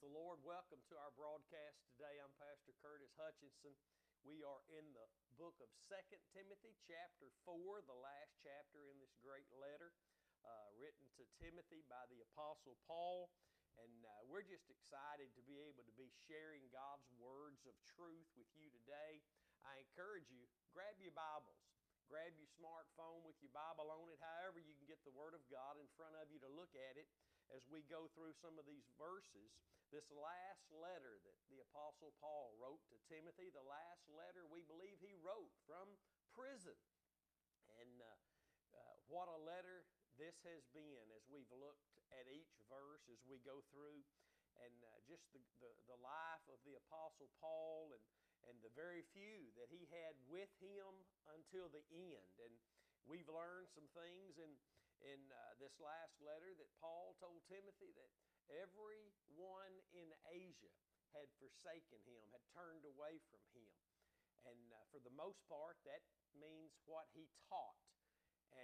the Lord. Welcome to our broadcast today. I'm Pastor Curtis Hutchinson. We are in the book of Second Timothy, chapter 4, the last chapter in this great letter uh, written to Timothy by the Apostle Paul. And uh, we're just excited to be able to be sharing God's words of truth with you today. I encourage you, grab your Bibles. Grab your smartphone with your Bible on it, however, you can get the Word of God in front of you to look at it as we go through some of these verses. This last letter that the Apostle Paul wrote to Timothy, the last letter we believe he wrote from prison. And uh, uh, what a letter this has been as we've looked at each verse as we go through and uh, just the, the, the, life of the Apostle Paul and, and the very few that he had with him until the end. And we've learned some things in, in uh, this last letter that Paul told Timothy that everyone in Asia had forsaken him, had turned away from him. And uh, for the most part, that means what he taught.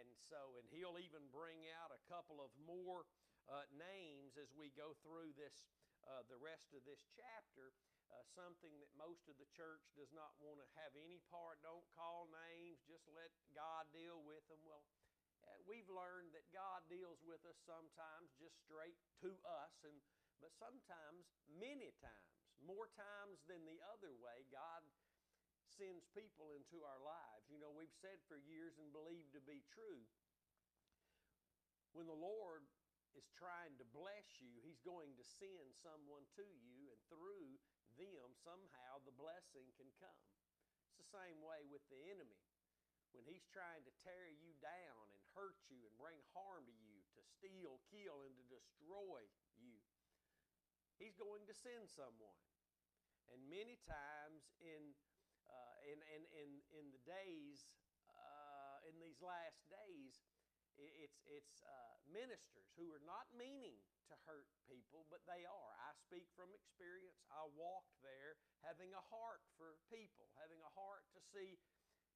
And so, and he'll even bring out a couple of more uh, names as we go through this, uh, the rest of this chapter. Uh, something that most of the church does not want to have any part. Don't call names, just let God deal with them. Well, Uh, we've learned that God deals with us sometimes just straight to us, and but sometimes, many times, more times than the other way, God sends people into our lives. You know, we've said for years and believed to be true. When the Lord is trying to bless you, He's going to send someone to you, and through them, somehow the blessing can come. It's the same way with the enemy when he's trying to tear you down hurt you and bring harm to you, to steal, kill, and to destroy you, he's going to send someone. And many times in, uh, in, in, in, in the days, uh, in these last days, it's, it's uh, ministers who are not meaning to hurt people, but they are. I speak from experience. I walked there having a heart for people, having a heart to see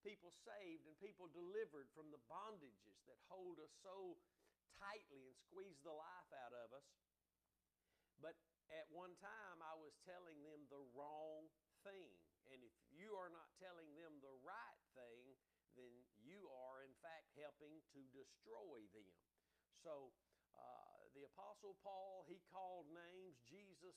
people saved and people delivered from the bondages that hold us so tightly and squeeze the life out of us. But at one time, I was telling them the wrong thing. And if you are not telling them the right thing, then you are, in fact, helping to destroy them. So, uh, the Apostle Paul, he called names. Jesus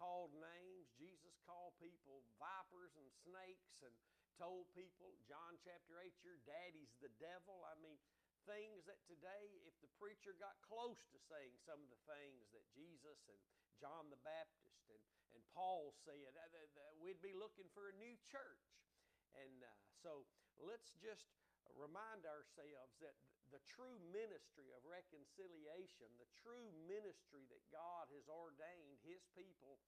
called names. Jesus called people vipers and snakes and told people, John chapter 8, your daddy's the devil. I mean, things that today, if the preacher got close to saying some of the things that Jesus and John the Baptist and, and Paul said, that we'd be looking for a new church. And uh, so let's just remind ourselves that the true ministry of reconciliation, the true ministry that God has ordained His people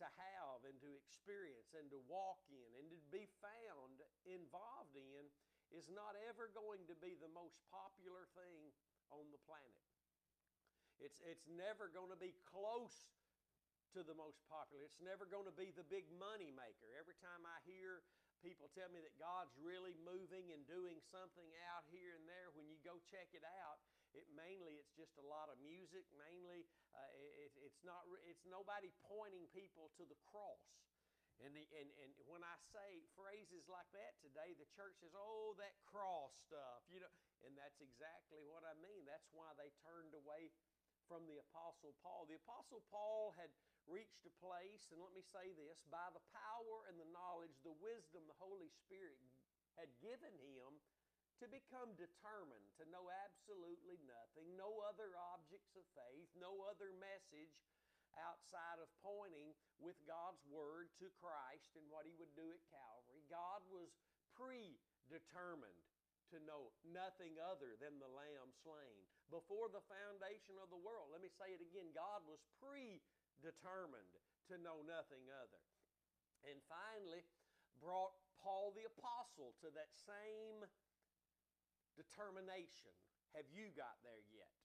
to have and to experience and to walk in and to be found involved in is not ever going to be the most popular thing on the planet. It's, it's never going to be close to the most popular. It's never going to be the big money maker. Every time I hear people tell me that God's really moving and doing something out here and there, when you go check it out, it mainly it's just a lot of music. Mainly, uh, it, it's not. It's nobody pointing people to the cross. And, the, and, and when I say phrases like that today, the church says, "Oh, that cross stuff," you know, and that's exactly what I mean. That's why they turned away from the Apostle Paul. The Apostle Paul had reached a place, and let me say this by the power and the knowledge, the wisdom the Holy Spirit had given him to become determined to know absolutely nothing, no other objects of faith, no other message outside of pointing with God's Word to Christ and what He would do at Calvary. God was predetermined to know nothing other than the Lamb slain. Before the foundation of the world, let me say it again God was predetermined to know nothing other. And finally, brought Paul the Apostle to that same determination. Have you got there yet?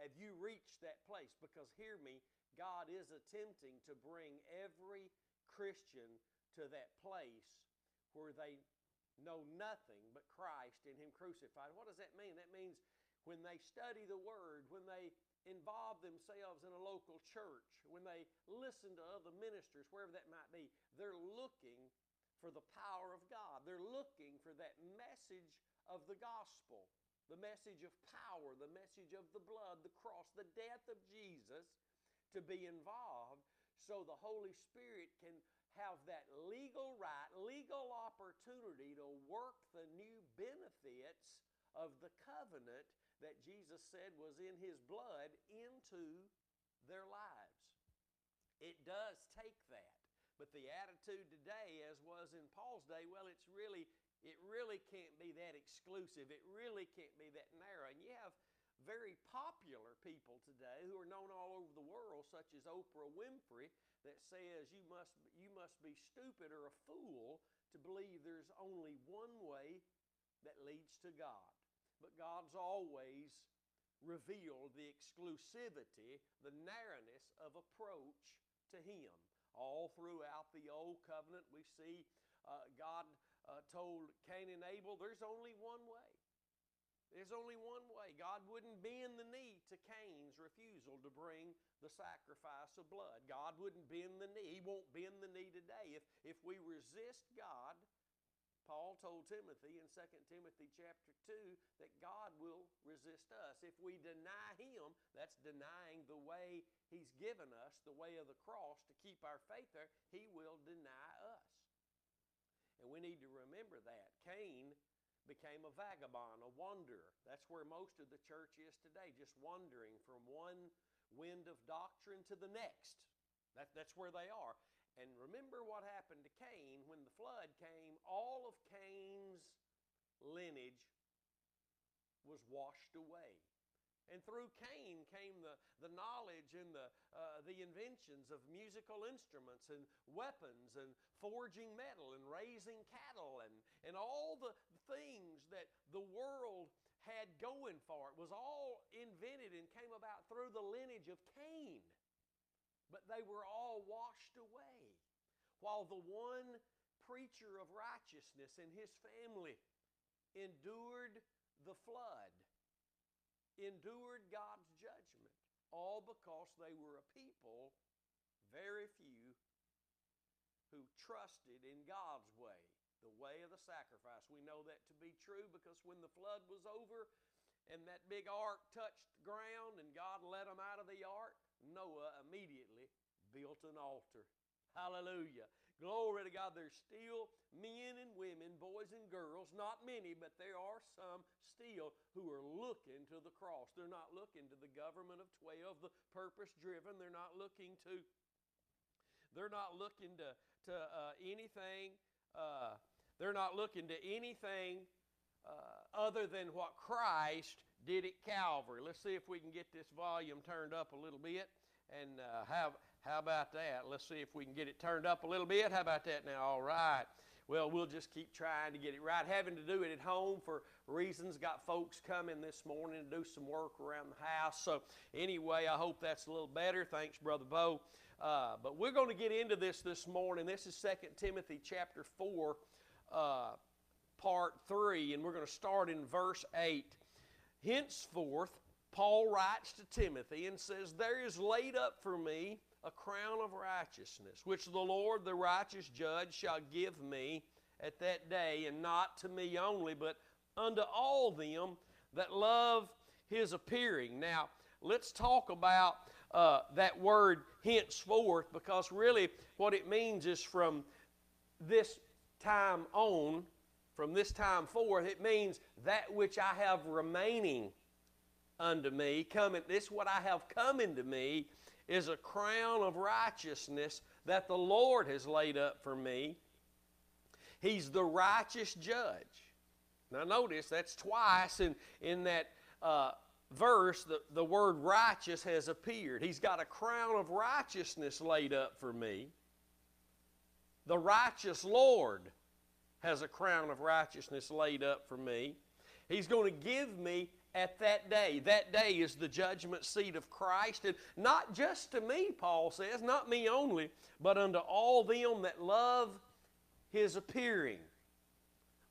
Have you reached that place? Because hear me, God is attempting to bring every Christian to that place where they know nothing but Christ and Him crucified. What does that mean? That means when they study the Word, when they involve themselves in a local church, when they listen to other ministers, wherever that might be, they're looking for the power of God. They're looking for that message of the gospel, the message of power, the message of the blood, the cross, the death of Jesus to be involved so the Holy Spirit can have that legal right, legal opportunity to work the new benefits of the covenant that Jesus said was in his blood into their lives. It does take that. But the attitude today, as was in Paul's day, well, it's really, it really can't be that exclusive. It really can't be that narrow. And you have very popular people today who are known all over the world, such as Oprah Winfrey, that says you must, you must be stupid or a fool to believe there's only one way that leads to God. But God's always revealed the exclusivity, the narrowness of approach to Him. All throughout the Old Covenant, we see uh, God uh, told Cain and Abel, there's only one way. There's only one way. God wouldn't bend the knee to Cain's refusal to bring the sacrifice of blood. God wouldn't bend the knee. He won't bend the knee today. If, if we resist God, Paul told Timothy in 2 Timothy chapter 2 that God will resist us. If we deny Him, that's denying the way He's given us, the way of the cross, to keep our faith there, He will deny us. And we need to remember that. Cain became a vagabond, a wanderer. That's where most of the church is today, just wandering from one wind of doctrine to the next. That, that's where they are. And remember what happened to Cain when the flood came, all of Cain's lineage was washed away. And through Cain came the, the knowledge and the, uh, the inventions of musical instruments and weapons and forging metal and raising cattle and, and all the things that the world had going for it was all invented and came about through the lineage of Cain. But they were all washed away. While the one preacher of righteousness and his family endured the flood endured God's judgment, all because they were a people, very few, who trusted in God's way, the way of the sacrifice. We know that to be true because when the flood was over and that big ark touched ground and God let them out of the ark, Noah immediately built an altar. Hallelujah. Glory to God. There's still men and women, boys and girls, not many, but there are some still who are looking to the cross. They're not looking to the government of 12, the purpose driven. They're not looking to they're not looking to, to uh, anything. Uh, they're not looking to anything uh, other than what Christ did at Calvary. Let's see if we can get this volume turned up a little bit and uh, have how about that? Let's see if we can get it turned up a little bit. How about that now? All right. Well, we'll just keep trying to get it right. Having to do it at home for reasons. Got folks coming this morning to do some work around the house. So, anyway, I hope that's a little better. Thanks, Brother Bo. Uh, but we're going to get into this this morning. This is 2 Timothy chapter 4, uh, part 3, and we're going to start in verse 8. Henceforth, Paul writes to Timothy and says, There is laid up for me a crown of righteousness, which the Lord, the righteous judge, shall give me at that day, and not to me only, but unto all them that love his appearing. Now, let's talk about uh, that word henceforth, because really what it means is from this time on, from this time forth, it means that which I have remaining unto me, coming, this what I have coming to me is a crown of righteousness that the Lord has laid up for me. He's the righteous judge. Now, notice that's twice in, in that uh, verse the, the word righteous has appeared. He's got a crown of righteousness laid up for me. The righteous Lord has a crown of righteousness laid up for me. He's going to give me at that day. That day is the judgment seat of Christ. And not just to me, Paul says, not me only, but unto all them that love his appearing.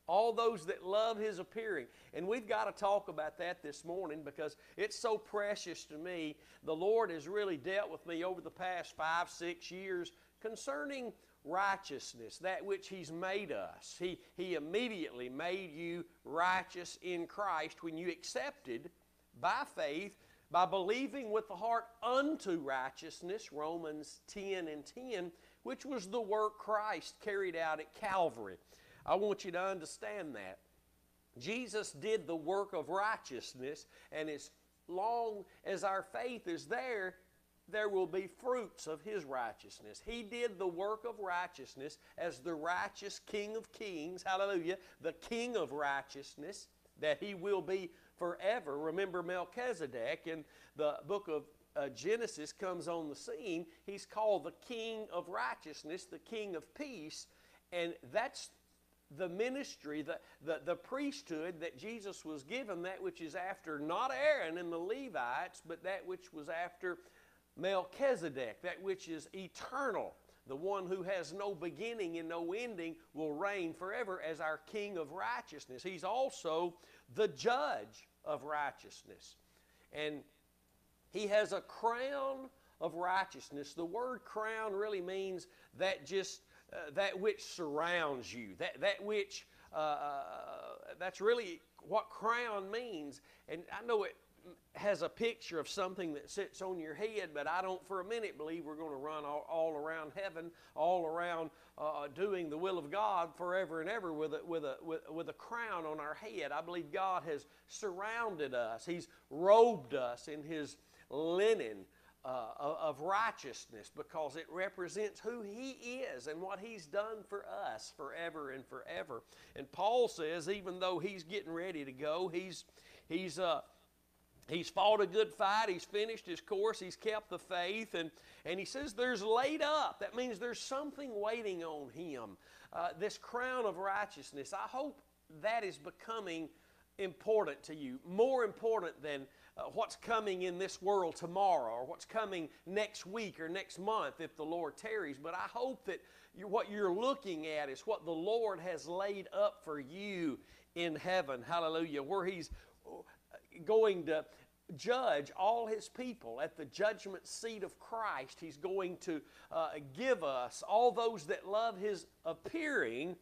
All those that love his appearing. And we've got to talk about that this morning because it's so precious to me. The Lord has really dealt with me over the past five, six years concerning righteousness, that which He's made us. He, he immediately made you righteous in Christ when you accepted by faith, by believing with the heart unto righteousness, Romans 10 and 10, which was the work Christ carried out at Calvary. I want you to understand that. Jesus did the work of righteousness, and as long as our faith is there, there will be fruits of his righteousness. He did the work of righteousness as the righteous King of kings, hallelujah, the King of righteousness, that he will be forever. Remember Melchizedek in the book of uh, Genesis comes on the scene. He's called the King of righteousness, the King of peace, and that's the ministry, the, the, the priesthood that Jesus was given, that which is after not Aaron and the Levites, but that which was after Melchizedek, that which is eternal, the one who has no beginning and no ending, will reign forever as our King of righteousness. He's also the judge of righteousness. And he has a crown of righteousness. The word crown really means that just uh, that which surrounds you, that, that which uh, uh, that's really what crown means. And I know it has a picture of something that sits on your head, but I don't for a minute believe we're going to run all, all around heaven, all around uh, doing the will of God forever and ever with a, with, a, with, with a crown on our head. I believe God has surrounded us, He's robed us in His linen. Uh, of righteousness because it represents who he is and what he's done for us forever and forever. And Paul says, even though he's getting ready to go, he's he's uh, He's fought a good fight. He's finished his course. He's kept the faith. And, and he says there's laid up. That means there's something waiting on him. Uh, this crown of righteousness. I hope that is becoming important to you, more important than uh, what's coming in this world tomorrow or what's coming next week or next month if the Lord tarries. But I hope that you, what you're looking at is what the Lord has laid up for you in heaven. Hallelujah. Where He's uh, going to judge all his people at the judgment seat of Christ. He's going to uh, give us, all those that love his appearing,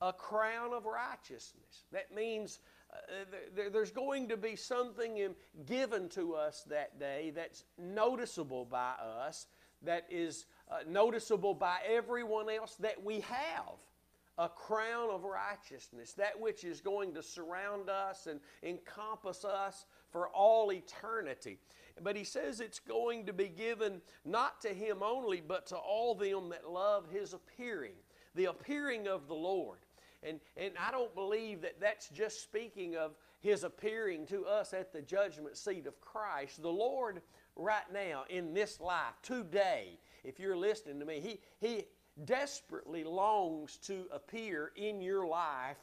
a crown of righteousness. That means uh, th- there's going to be something given to us that day that's noticeable by us, that is uh, noticeable by everyone else that we have a crown of righteousness, that which is going to surround us and encompass us for all eternity. But he says it's going to be given not to him only, but to all them that love his appearing, the appearing of the Lord. And, and I don't believe that that's just speaking of his appearing to us at the judgment seat of Christ. The Lord, right now, in this life, today, if you're listening to me, he, he desperately longs to appear in your life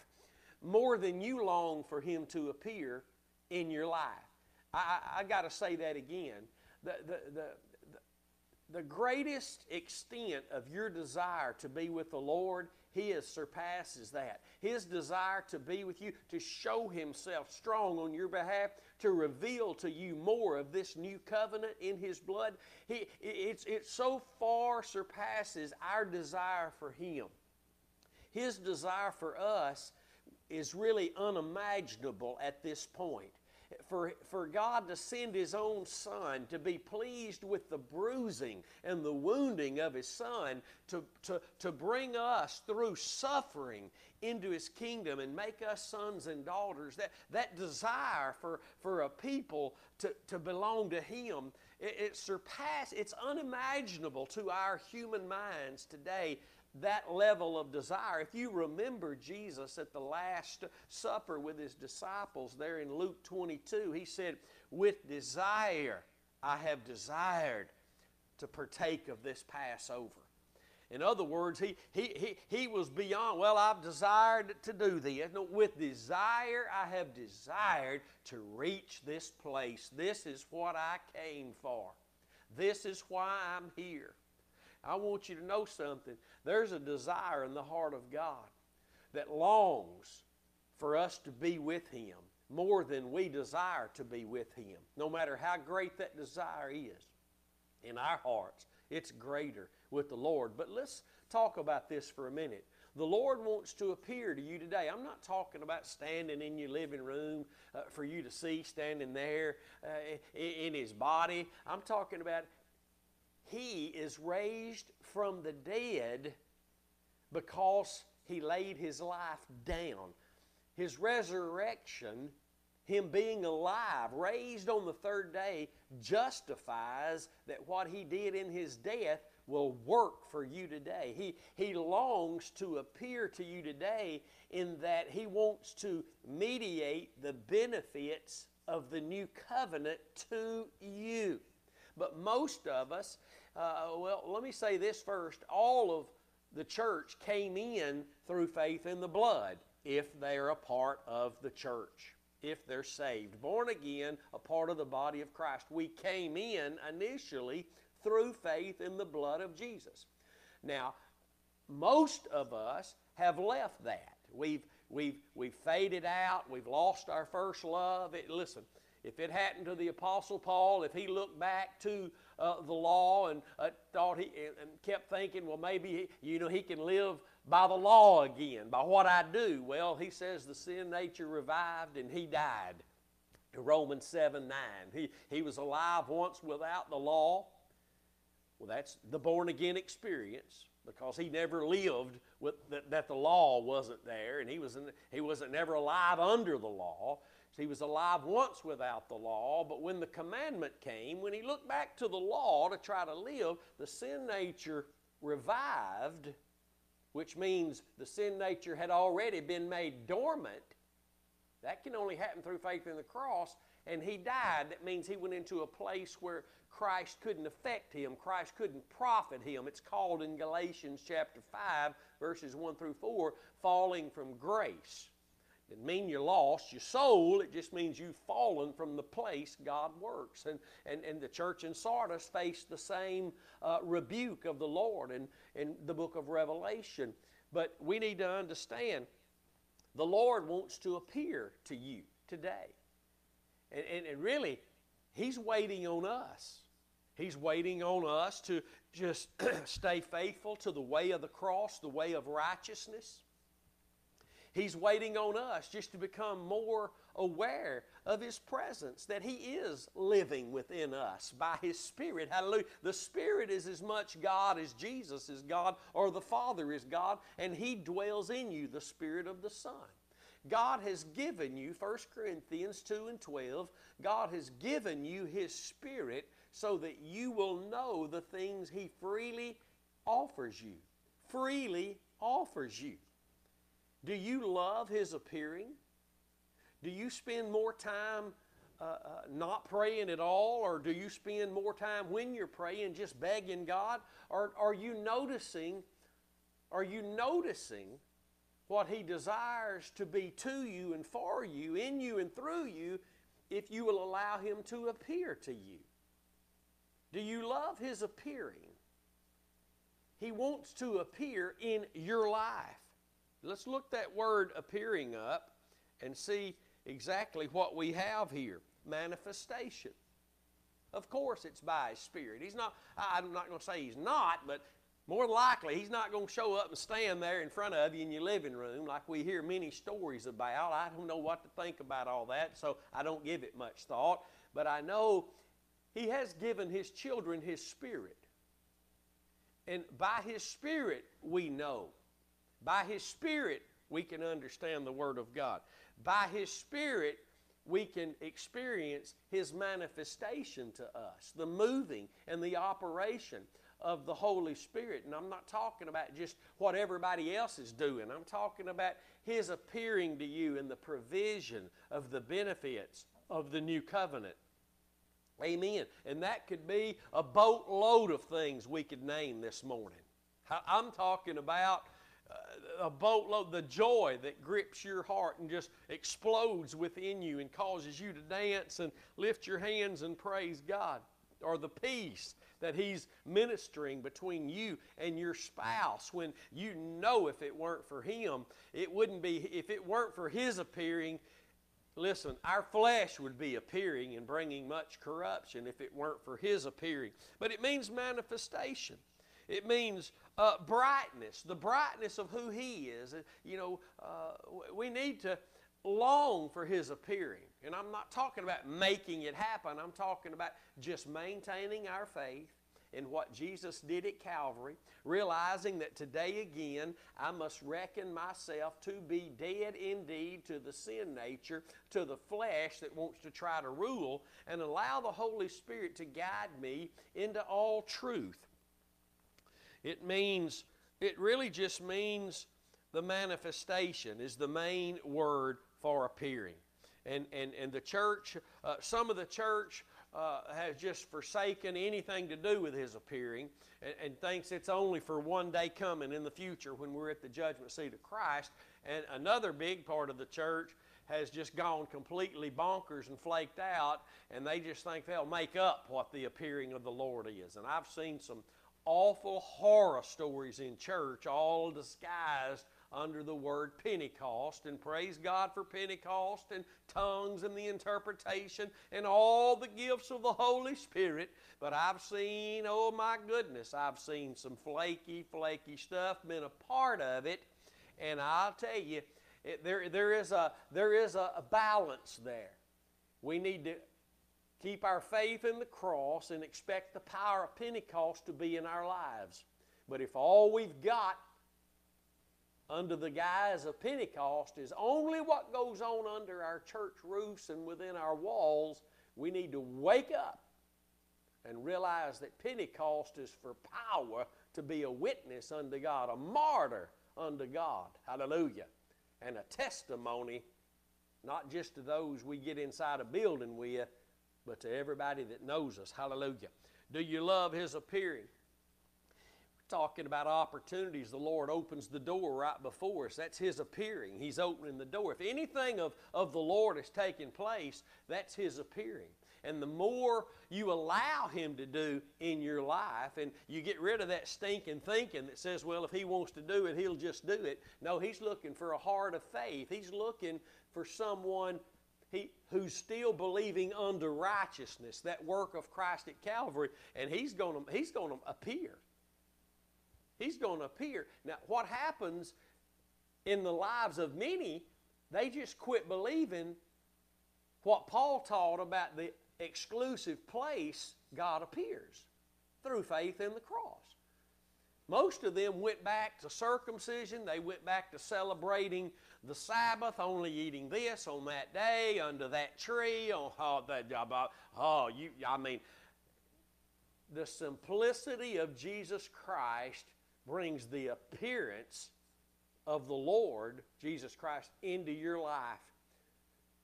more than you long for him to appear in your life. I, I, I got to say that again. The, the, the, the, the greatest extent of your desire to be with the Lord his surpasses that. His desire to be with you, to show Himself strong on your behalf, to reveal to you more of this new covenant in His blood, he, it's, it so far surpasses our desire for Him. His desire for us is really unimaginable at this point. For, for God to send His own Son, to be pleased with the bruising and the wounding of His Son, to, to, to bring us through suffering into His kingdom and make us sons and daughters, that, that desire for, for a people to, to belong to Him, it, it surpass, it's unimaginable to our human minds today that level of desire. If you remember Jesus at the Last Supper with his disciples there in Luke 22, he said, With desire I have desired to partake of this Passover. In other words, he, he, he, he was beyond, well, I've desired to do this. No, with desire, I have desired to reach this place. This is what I came for. This is why I'm here. I want you to know something. There's a desire in the heart of God that longs for us to be with Him more than we desire to be with Him. No matter how great that desire is in our hearts, it's greater with the Lord. But let's talk about this for a minute. The Lord wants to appear to you today. I'm not talking about standing in your living room uh, for you to see, standing there uh, in, in His body. I'm talking about He is raised from the dead because He laid His life down. His resurrection, Him being alive, raised on the third day, justifies that what He did in His death will work for you today. He, he longs to appear to you today in that He wants to mediate the benefits of the new covenant to you. But most of us, uh, well, let me say this first all of the church came in through faith in the blood if they're a part of the church if they're saved. Born again, a part of the body of Christ. We came in initially through faith in the blood of Jesus. Now, most of us have left that. We've, we've, we've faded out. We've lost our first love. It, listen, if it happened to the Apostle Paul, if he looked back to uh, the law and uh, thought he and kept thinking, well, maybe he, you know he can live by the law again, by what I do. Well, he says the sin nature revived and he died. To Romans 7 9. He, he was alive once without the law, well, that's the born again experience because he never lived with that, that the law wasn't there, and he was in, he wasn't never alive under the law. So he was alive once without the law, but when the commandment came, when he looked back to the law to try to live, the sin nature revived, which means the sin nature had already been made dormant. That can only happen through faith in the cross. And he died. That means he went into a place where Christ couldn't affect him, Christ couldn't profit him. It's called in Galatians chapter 5, verses 1 through 4, falling from grace. It mean you're lost your soul, it just means you've fallen from the place God works. And, and, and the church in Sardis faced the same uh, rebuke of the Lord in, in the book of Revelation. But we need to understand the Lord wants to appear to you today. And, and, and really, He's waiting on us. He's waiting on us to just stay faithful to the way of the cross, the way of righteousness. He's waiting on us just to become more aware of His presence, that He is living within us by His Spirit. Hallelujah. The Spirit is as much God as Jesus is God or the Father is God, and He dwells in you, the Spirit of the Son. God has given you, 1 Corinthians 2 and 12, God has given you His Spirit so that you will know the things He freely offers you. Freely offers you. Do you love His appearing? Do you spend more time uh, uh, not praying at all, or do you spend more time when you're praying just begging God? Or are you noticing? Are you noticing what He desires to be to you and for you, in you and through you, if you will allow Him to appear to you? Do you love His appearing? He wants to appear in your life. Let's look that word appearing up and see exactly what we have here manifestation. Of course, it's by His Spirit. He's not, I'm not going to say He's not, but more likely, He's not going to show up and stand there in front of you in your living room like we hear many stories about. I don't know what to think about all that, so I don't give it much thought. But I know he has given His children His Spirit. And by His Spirit, we know. By His Spirit, we can understand the Word of God. By His Spirit, we can experience His manifestation to us, the moving and the operation of the Holy Spirit. And I'm not talking about just what everybody else is doing, I'm talking about His appearing to you in the provision of the benefits of the new covenant. Amen. And that could be a boatload of things we could name this morning. I'm talking about a boatload, the joy that grips your heart and just explodes within you and causes you to dance and lift your hands and praise God. Or the peace that He's ministering between you and your spouse when you know if it weren't for Him, it wouldn't be, if it weren't for His appearing, listen, our flesh would be appearing and bringing much corruption if it weren't for His appearing. But it means manifestation. It means uh, brightness, the brightness of who He is. You know, uh, we need to long for His appearing. And I'm not talking about making it happen, I'm talking about just maintaining our faith in what Jesus did at Calvary, realizing that today again I must reckon myself to be dead indeed to the sin nature, to the flesh that wants to try to rule, and allow the Holy Spirit to guide me into all truth. It means, it really just means the manifestation is the main word for appearing. And, and, and the church, uh, some of the church uh, has just forsaken anything to do with his appearing and, and, thinks it's only for one day coming in the future when we're at the judgment seat of Christ. And another big part of the church has just gone completely bonkers and flaked out, and they just think they'll make up what the appearing of the Lord is. And I've seen some awful horror stories in church, all disguised under the word Pentecost. And praise God for Pentecost and tongues and the interpretation and all the gifts of the Holy Spirit. But I've seen, oh my goodness, I've seen some flaky, flaky stuff, been a part of it. And I'll tell you, it, there, there is, a, there is a, a balance there. We need to keep our faith in the cross and expect the power of Pentecost to be in our lives. But if all we've got under the guise of Pentecost is only what goes on under our church roofs and within our walls, we need to wake up and realize that Pentecost is for power to be a witness unto God, a martyr unto God. Hallelujah. And a testimony, not just to those we get inside a building with, but to everybody that knows us. Hallelujah. Do you love His appearing? We're talking about opportunities, the Lord opens the door right before us. That's His appearing. He's opening the door. If anything of, of the Lord is taking place, that's His appearing. And the more you allow Him to do in your life, and you get rid of that stinking thinking that says, well, if He wants to do it, He'll just do it. No, He's looking for a heart of faith. He's looking for someone he, who's still believing under righteousness, that work of Christ at Calvary, and He's going he's going to appear. He's going to appear. Now, what happens in the lives of many, they just quit believing what Paul taught about the exclusive place God appears through faith in the cross. Most of them went back to circumcision. They went back to celebrating the Sabbath, only eating this on that day under that tree. On oh, that, oh, you, I mean, the simplicity of Jesus Christ brings the appearance of the Lord, Jesus Christ, into your life.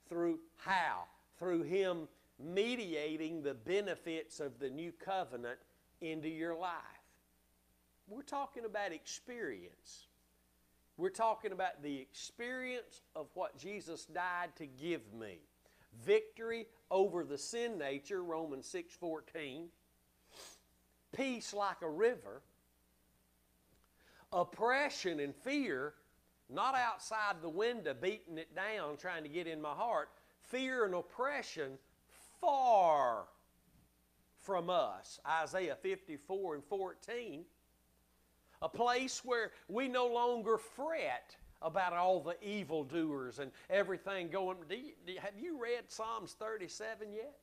Through how? Through Him mediating the benefits of the new covenant into your life. We're talking about experience. We're talking about the experience of what Jesus died to give me. Victory over the sin nature, Romans 6:14. Peace like a river oppression and fear, not outside the window beating it down, trying to get in my heart, fear and oppression far from us. Isaiah 54 and 14. A place where we no longer fret about all the evildoers and everything going. Do you, do have you read Psalms 37 yet?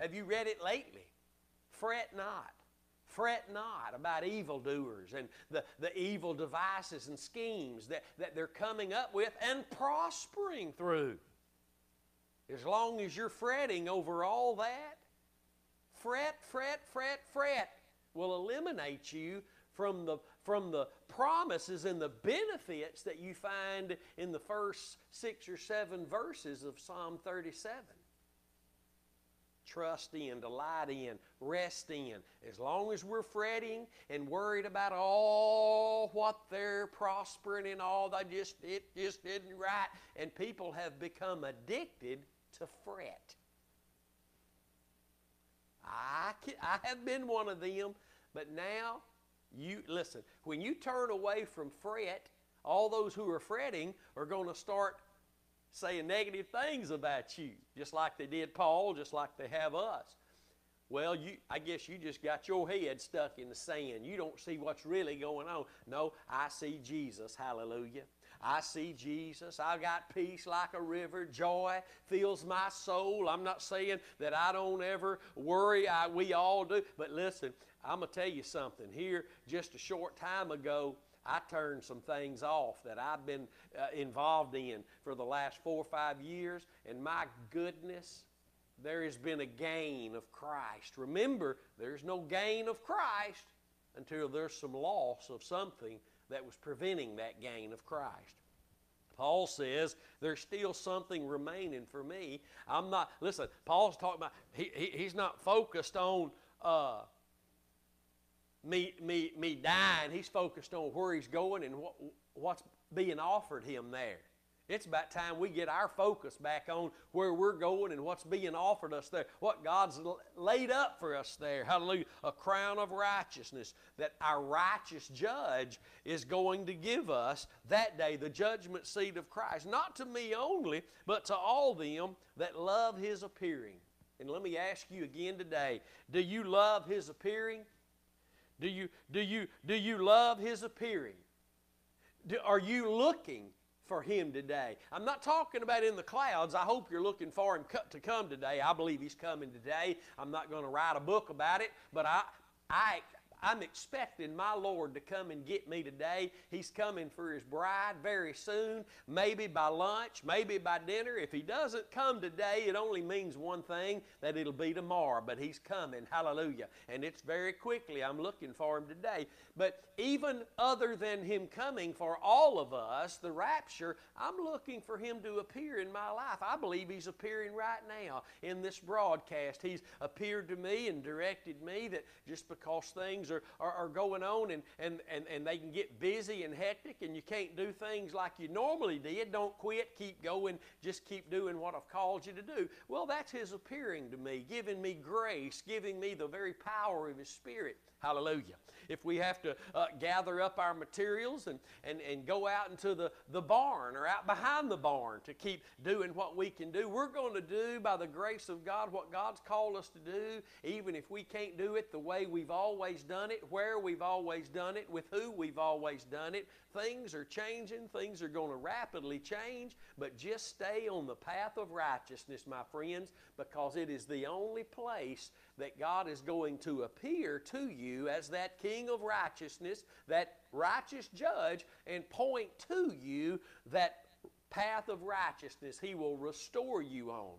Have you read it lately? Fret not. Fret not about evildoers and the, the evil devices and schemes that, that they're coming up with and prospering through. As long as you're fretting over all that, fret, fret, fret, fret will eliminate you from the, from the promises and the benefits that you find in the first six or seven verses of Psalm 37 trust in, delight in, rest in. As long as we're fretting and worried about all what they're prospering and all that just it just isn't right, and people have become addicted to fret. I, can, I have been one of them, but now you listen, when you turn away from fret, all those who are fretting are going to start saying negative things about you, just like they did Paul, just like they have us. Well, you, I guess you just got your head stuck in the sand. You don't see what's really going on. No, I see Jesus. Hallelujah. I see Jesus. I got peace like a river. Joy fills my soul. I'm not saying that I don't ever worry. I, we all do. But listen, I'm going to tell you something. Here, just a short time ago, I turned some things off that I've been uh, involved in for the last four or five years, and my goodness, there has been a gain of Christ. Remember, there's no gain of Christ until there's some loss of something that was preventing that gain of Christ. Paul says there's still something remaining for me. I'm not, listen, Paul's talking about, he, he he's not focused on uh, me, me, me dying. He's focused on where he's going and what, what's being offered him there. It's about time we get our focus back on where we're going and what's being offered us there, what God's laid up for us there. Hallelujah. A crown of righteousness that our righteous judge is going to give us that day, the judgment seat of Christ. Not to me only, but to all them that love his appearing. And let me ask you again today do you love his appearing? Do you, do you, do you love his appearing? Do, are you looking for him today. I'm not talking about in the clouds. I hope you're looking for him to come today. I believe he's coming today. I'm not going to write a book about it, but I, I, I'm expecting my Lord to come and get me today. He's coming for His bride very soon, maybe by lunch, maybe by dinner. If He doesn't come today, it only means one thing that it'll be tomorrow, but He's coming. Hallelujah. And it's very quickly. I'm looking for Him today. But even other than Him coming for all of us, the rapture, I'm looking for Him to appear in my life. I believe He's appearing right now in this broadcast. He's appeared to me and directed me that just because things are, are, are going on and, and, and, and they can get busy and hectic and you can't do things like you normally did. Don't quit, keep going, just keep doing what I've called you to do. Well, that's His appearing to me, giving me grace, giving me the very power of His Spirit. Hallelujah. If we have to uh, gather up our materials and, and, and go out into the, the barn or out behind the barn to keep doing what we can do, we're going to do by the grace of God what God's called us to do, even if we can't do it the way we've always done it, where we've always done it, with who we've always done it. Things are changing, things are going to rapidly change, but just stay on the path of righteousness, my friends, because it is the only place that God is going to appear to you as that King of righteousness, that righteous judge, and point to you that path of righteousness He will restore you on.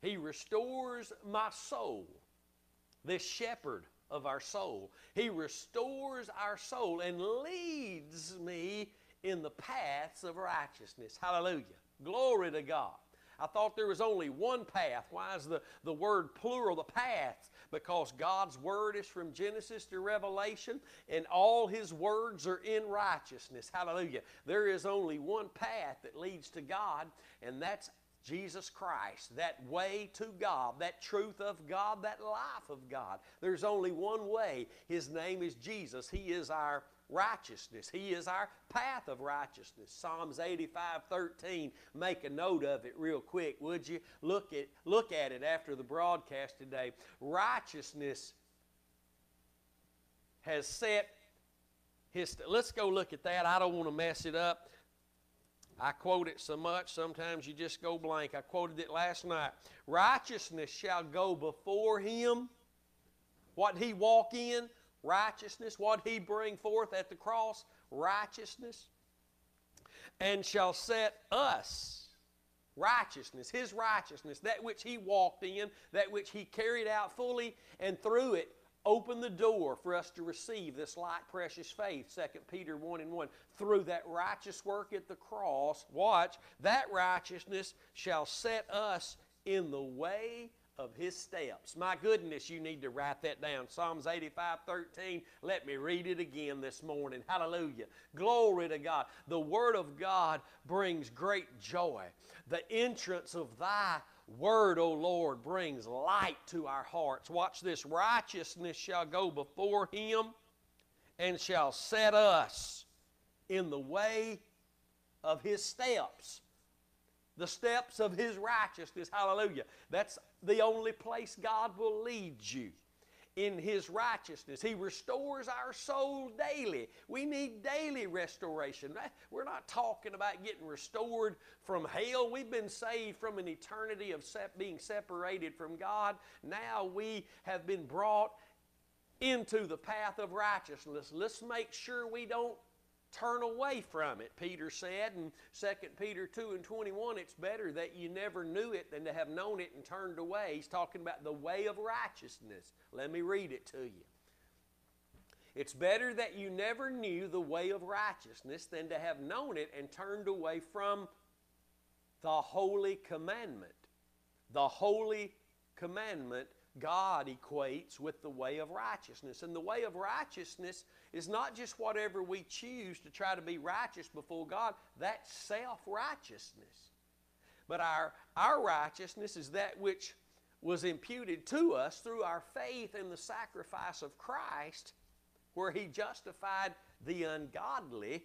He restores my soul, this shepherd of our soul. He restores our soul and leads me in the paths of righteousness. Hallelujah. Glory to God. I thought there was only one path. Why is the, the word plural, the paths? Because God's word is from Genesis to Revelation, and all His words are in righteousness. Hallelujah. There is only one path that leads to God, and that's Jesus Christ, that way to God, that truth of God, that life of God. There's only one way. His name is Jesus. He is our righteousness. He is our path of righteousness. Psalms 85 13. Make a note of it real quick, would you? Look at, look at it after the broadcast today. Righteousness has set his. Let's go look at that. I don't want to mess it up. I quote it so much, sometimes you just go blank. I quoted it last night. Righteousness shall go before him. What he walk in, righteousness, what he bring forth at the cross, righteousness, and shall set us righteousness, his righteousness, that which he walked in, that which he carried out fully, and through it open the door for us to receive this light, precious faith. 2 Peter 1 and 1. Through that righteous work at the cross, watch, that righteousness shall set us in the way of his steps. My goodness, you need to write that down. Psalms 85 13. Let me read it again this morning. Hallelujah. Glory to God. The Word of God brings great joy. The entrance of thy word, O Lord, brings light to our hearts. Watch this righteousness shall go before him and shall set us in the way of his steps. The steps of his righteousness. Hallelujah. That's the only place God will lead you in His righteousness. He restores our soul daily. We need daily restoration. We're not talking about getting restored from hell. We've been saved from an eternity of being separated from God. Now we have been brought into the path of righteousness. Let's make sure we don't turn away from it. Peter said in 2 Peter 2 and 21, it's better that you never knew it than to have known it and turned away. He's talking about the way of righteousness. Let me read it to you. It's better that you never knew the way of righteousness than to have known it and turned away from the holy commandment. The holy commandment God equates with the way of righteousness. And the way of righteousness is not just whatever we choose to try to be righteous before God, that's self righteousness. But our, our righteousness is that which was imputed to us through our faith in the sacrifice of Christ, where He justified the ungodly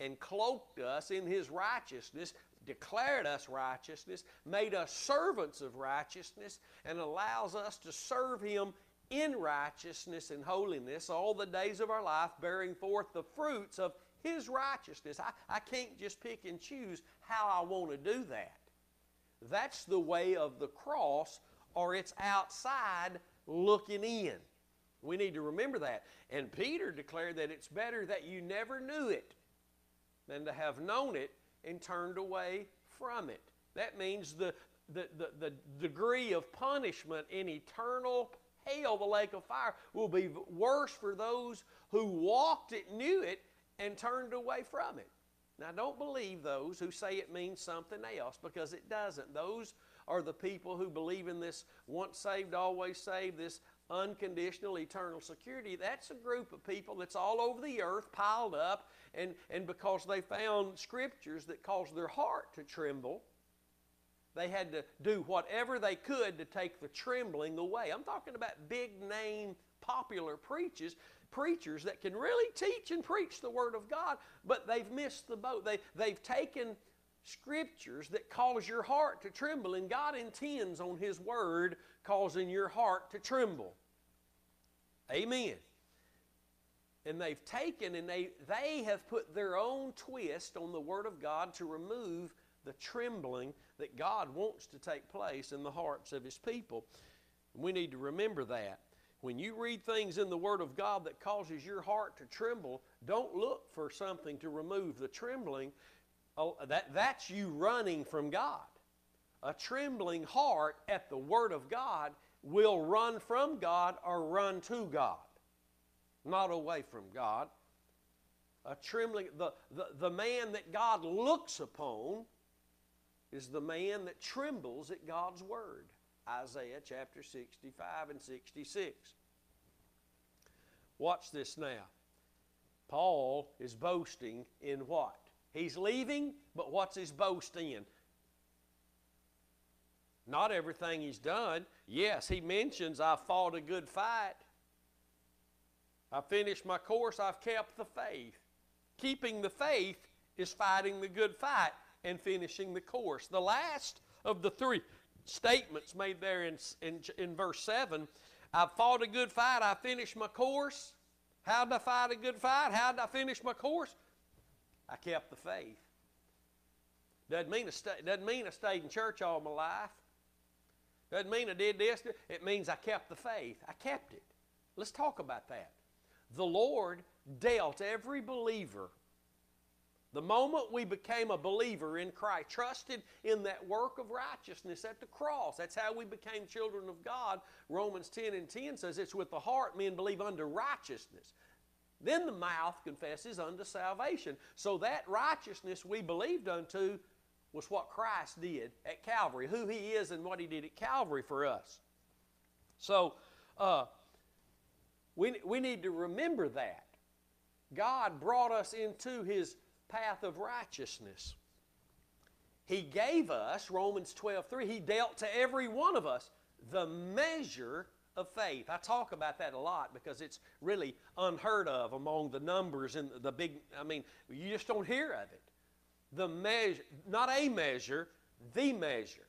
and cloaked us in His righteousness declared us righteousness, made us servants of righteousness, and allows us to serve Him in righteousness and holiness all the days of our life, bearing forth the fruits of His righteousness. I, I can't just pick and choose how I want to do that. That's the way of the cross, or it's outside looking in. We need to remember that. And Peter declared that it's better that you never knew it than to have known it and turned away from it. That means the, the, the, the degree of punishment in eternal hell, the lake of fire, will be worse for those who walked it, knew it, and turned away from it. Now, don't believe those who say it means something else because it doesn't. Those are the people who believe in this once saved, always saved, this unconditional eternal security. That's a group of people that's all over the earth piled up and, and because they found scriptures that caused their heart to tremble, they had to do whatever they could to take the trembling away. I'm talking about big name popular preachers, preachers that can really teach and preach the Word of God, but they've missed the boat. They, they've taken scriptures that cause your heart to tremble, and God intends on His Word causing your heart to tremble. Amen and they've taken and they, they have put their own twist on the Word of God to remove the trembling that God wants to take place in the hearts of His people. We need to remember that. When you read things in the Word of God that causes your heart to tremble, don't look for something to remove the trembling. Oh, that, that's you running from God. A trembling heart at the Word of God will run from God or run to God not away from God. A trembling, the, the, the man that God looks upon is the man that trembles at God's word. Isaiah chapter 65 and 66. Watch this now. Paul is boasting in what? He's leaving, but what's his boast in? Not everything he's done. Yes, he mentions, I fought a good fight. I finished my course, I've kept the faith. Keeping the faith is fighting the good fight and finishing the course. The last of the three statements made there in, in, in verse 7 I've fought a good fight, I finished my course. How did I fight a good fight? How did I finish my course? I kept the faith. Doesn't mean, I doesn't mean I stayed in church all my life. Doesn't mean I did this. It means I kept the faith. I kept it. Let's talk about that the Lord dealt every believer. The moment we became a believer in Christ, trusted in that work of righteousness at the cross, that's how we became children of God. Romans 10 and 10 says it's with the heart men believe unto righteousness. Then the mouth confesses unto salvation. So that righteousness we believed unto was what Christ did at Calvary, who He is and what He did at Calvary for us. So, uh, we, we need to remember that. God brought us into His path of righteousness. He gave us, Romans 12 3, He dealt to every one of us the measure of faith. I talk about that a lot because it's really unheard of among the numbers and the big, I mean, you just don't hear of it. The measure, not a measure, the measure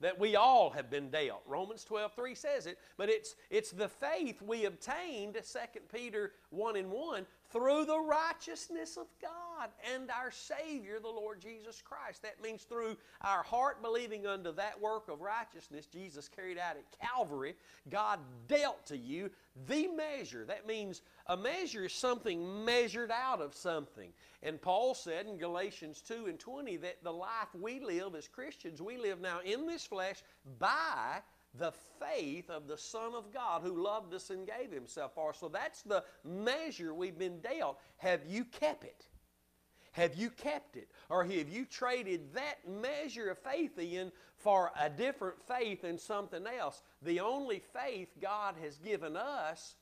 that we all have been dealt. Romans 12, 3 says it, but it's, it's the faith we obtained, 2 Peter 1 and 1, through the righteousness of God and our Savior, the Lord Jesus Christ. That means through our heart believing unto that work of righteousness Jesus carried out at Calvary, God dealt to you the measure. That means a measure is something measured out of something. And Paul said in Galatians 2 and 20 that the life we live as Christians, we live now in this flesh by the faith of the Son of God who loved us and gave Himself for us. So that's the measure we've been dealt. Have you kept it? Have you kept it? Or have you traded that measure of faith in for a different faith in something else? The only faith God has given us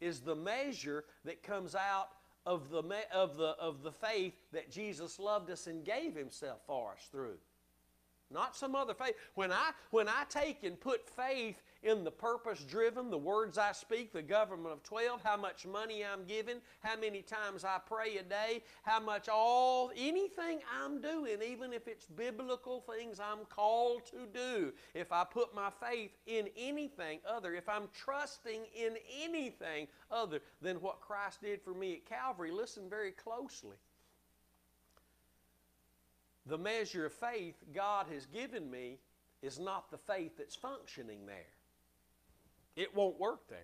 is the measure that comes out of the, of the, of the faith that Jesus loved us and gave Himself for us through not some other faith. When I, when I take and put faith in the purpose driven, the words I speak, the government of 12, how much money I'm giving, how many times I pray a day, how much all, anything I'm doing, even if it's biblical things I'm called to do, if I put my faith in anything other, if I'm trusting in anything other than what Christ did for me at Calvary, listen very closely the measure of faith God has given me is not the faith that's functioning there. It won't work there.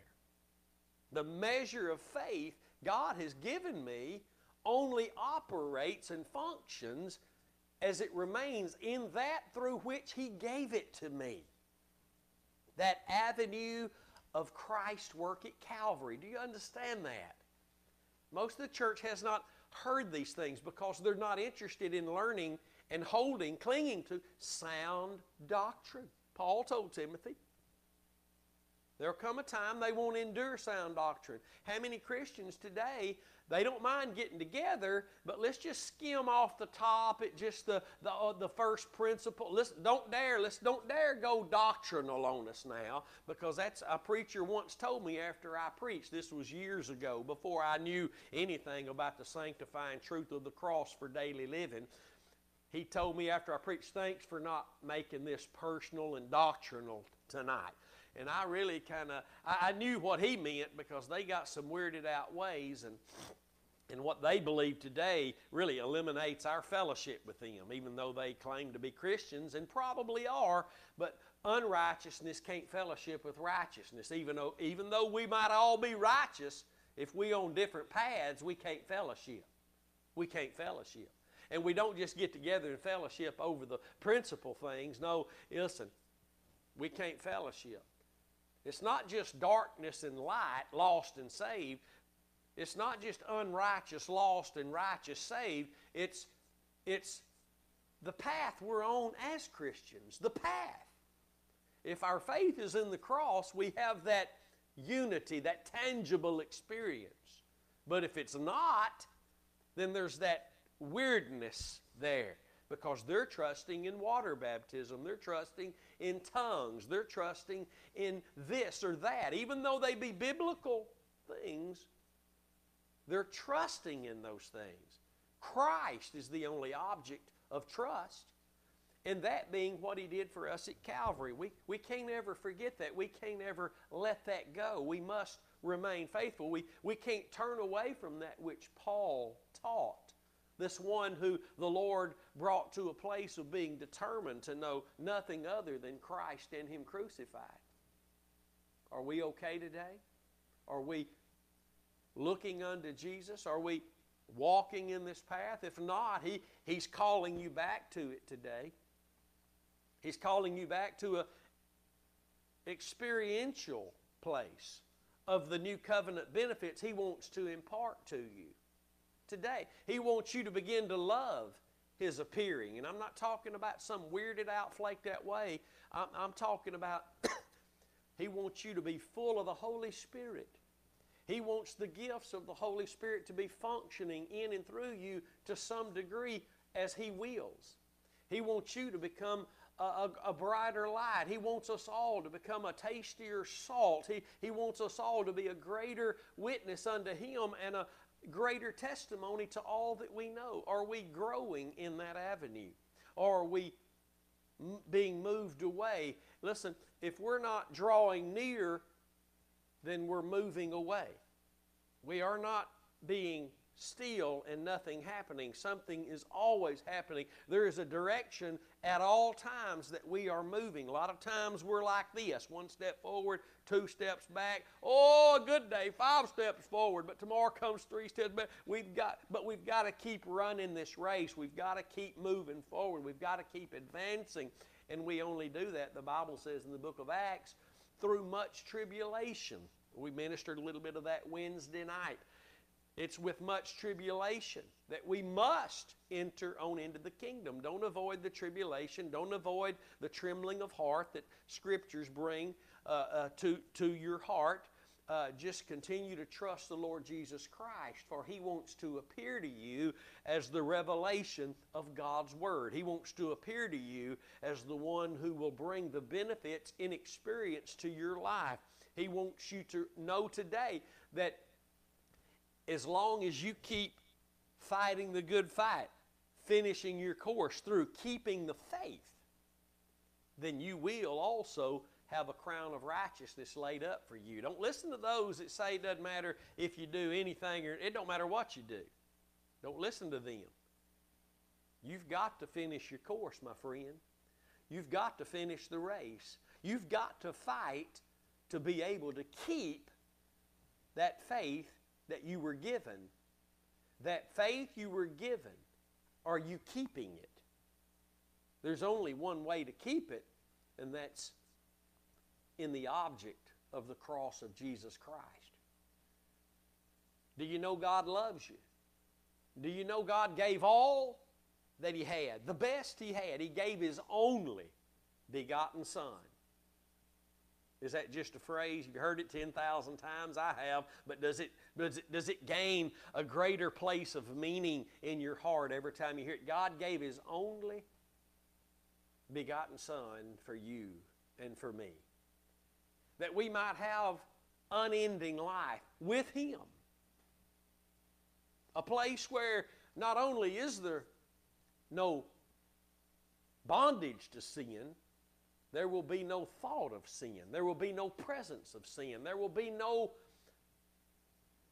The measure of faith God has given me only operates and functions as it remains in that through which He gave it to me. That avenue of Christ's work at Calvary. Do you understand that? Most of the church has not heard these things because they're not interested in learning and holding, clinging to sound doctrine. Paul told Timothy, There'll come a time they won't endure sound doctrine. How many Christians today, they don't mind getting together, but let's just skim off the top at just the, the, uh, the first principle. Let's, don't dare, let's don't dare go doctrinal on us now, because that's a preacher once told me after I preached. This was years ago, before I knew anything about the sanctifying truth of the cross for daily living he told me after I preached, thanks for not making this personal and doctrinal tonight. And I really kind of, I, I, knew what he meant because they got some weirded out ways and, and what they believe today really eliminates our fellowship with them, even though they claim to be Christians and probably are, but unrighteousness can't fellowship with righteousness. Even though, even though we might all be righteous, if we on different paths, we can't fellowship. We can't fellowship. And we don't just get together and fellowship over the principal things. No, listen, we can't fellowship. It's not just darkness and light, lost and saved. It's not just unrighteous, lost, and righteous, saved. It's, it's the path we're on as Christians, the path. If our faith is in the cross, we have that unity, that tangible experience. But if it's not, then there's that weirdness there because they're trusting in water baptism. They're trusting in tongues. They're trusting in this or that. Even though they be biblical things, they're trusting in those things. Christ is the only object of trust. And that being what He did for us at Calvary. We, we can't ever forget that. We can't ever let that go. We must remain faithful. We, we can't turn away from that which Paul taught this one who the Lord brought to a place of being determined to know nothing other than Christ and Him crucified. Are we okay today? Are we looking unto Jesus? Are we walking in this path? If not, he, He's calling you back to it today. He's calling you back to a experiential place of the new covenant benefits He wants to impart to you today. He wants you to begin to love His appearing. And I'm not talking about some weirded out, flaked out way. I'm, I'm talking about He wants you to be full of the Holy Spirit. He wants the gifts of the Holy Spirit to be functioning in and through you to some degree as He wills. He wants you to become a, a, a, brighter light. He wants us all to become a tastier salt. He, he wants us all to be a greater witness unto Him and a greater testimony to all that we know. Are we growing in that avenue? Or are we being moved away? Listen, if we're not drawing near, then we're moving away. We are not being still and nothing happening. Something is always happening. There is a direction at all times that we are moving. A lot of times we're like this one step forward, two steps back. Oh, a good day, five steps forward, but tomorrow comes three steps back. We've got, but we've got to keep running this race. We've got to keep moving forward. We've got to keep advancing. And we only do that, the Bible says in the book of Acts, through much tribulation. We ministered a little bit of that Wednesday night. It's with much tribulation that we must enter on into the kingdom. Don't avoid the tribulation. Don't avoid the trembling of heart that scriptures bring uh, uh, to, to your heart. Uh, just continue to trust the Lord Jesus Christ, for He wants to appear to you as the revelation of God's Word. He wants to appear to you as the one who will bring the benefits in experience to your life. He wants you to know today that as long as you keep fighting the good fight, finishing your course through keeping the faith, then you will also have a crown of righteousness laid up for you. Don't listen to those that say it doesn't matter if you do anything or it don't matter what you do. Don't listen to them. You've got to finish your course, my friend. You've got to finish the race. You've got to fight to be able to keep that faith that you were given. That faith you were given, are you keeping it? There's only one way to keep it, and that's in the object of the cross of Jesus Christ. Do you know God loves you? Do you know God gave all that He had, the best He had? He gave His only begotten Son. Is that just a phrase? You've heard it 10,000 times. I have. But does it, does, it, does it gain a greater place of meaning in your heart every time you hear it? God gave His only begotten Son for you and for me. That we might have unending life with Him. A place where not only is there no bondage to sin, there will be no thought of sin. There will be no presence of sin. There will be no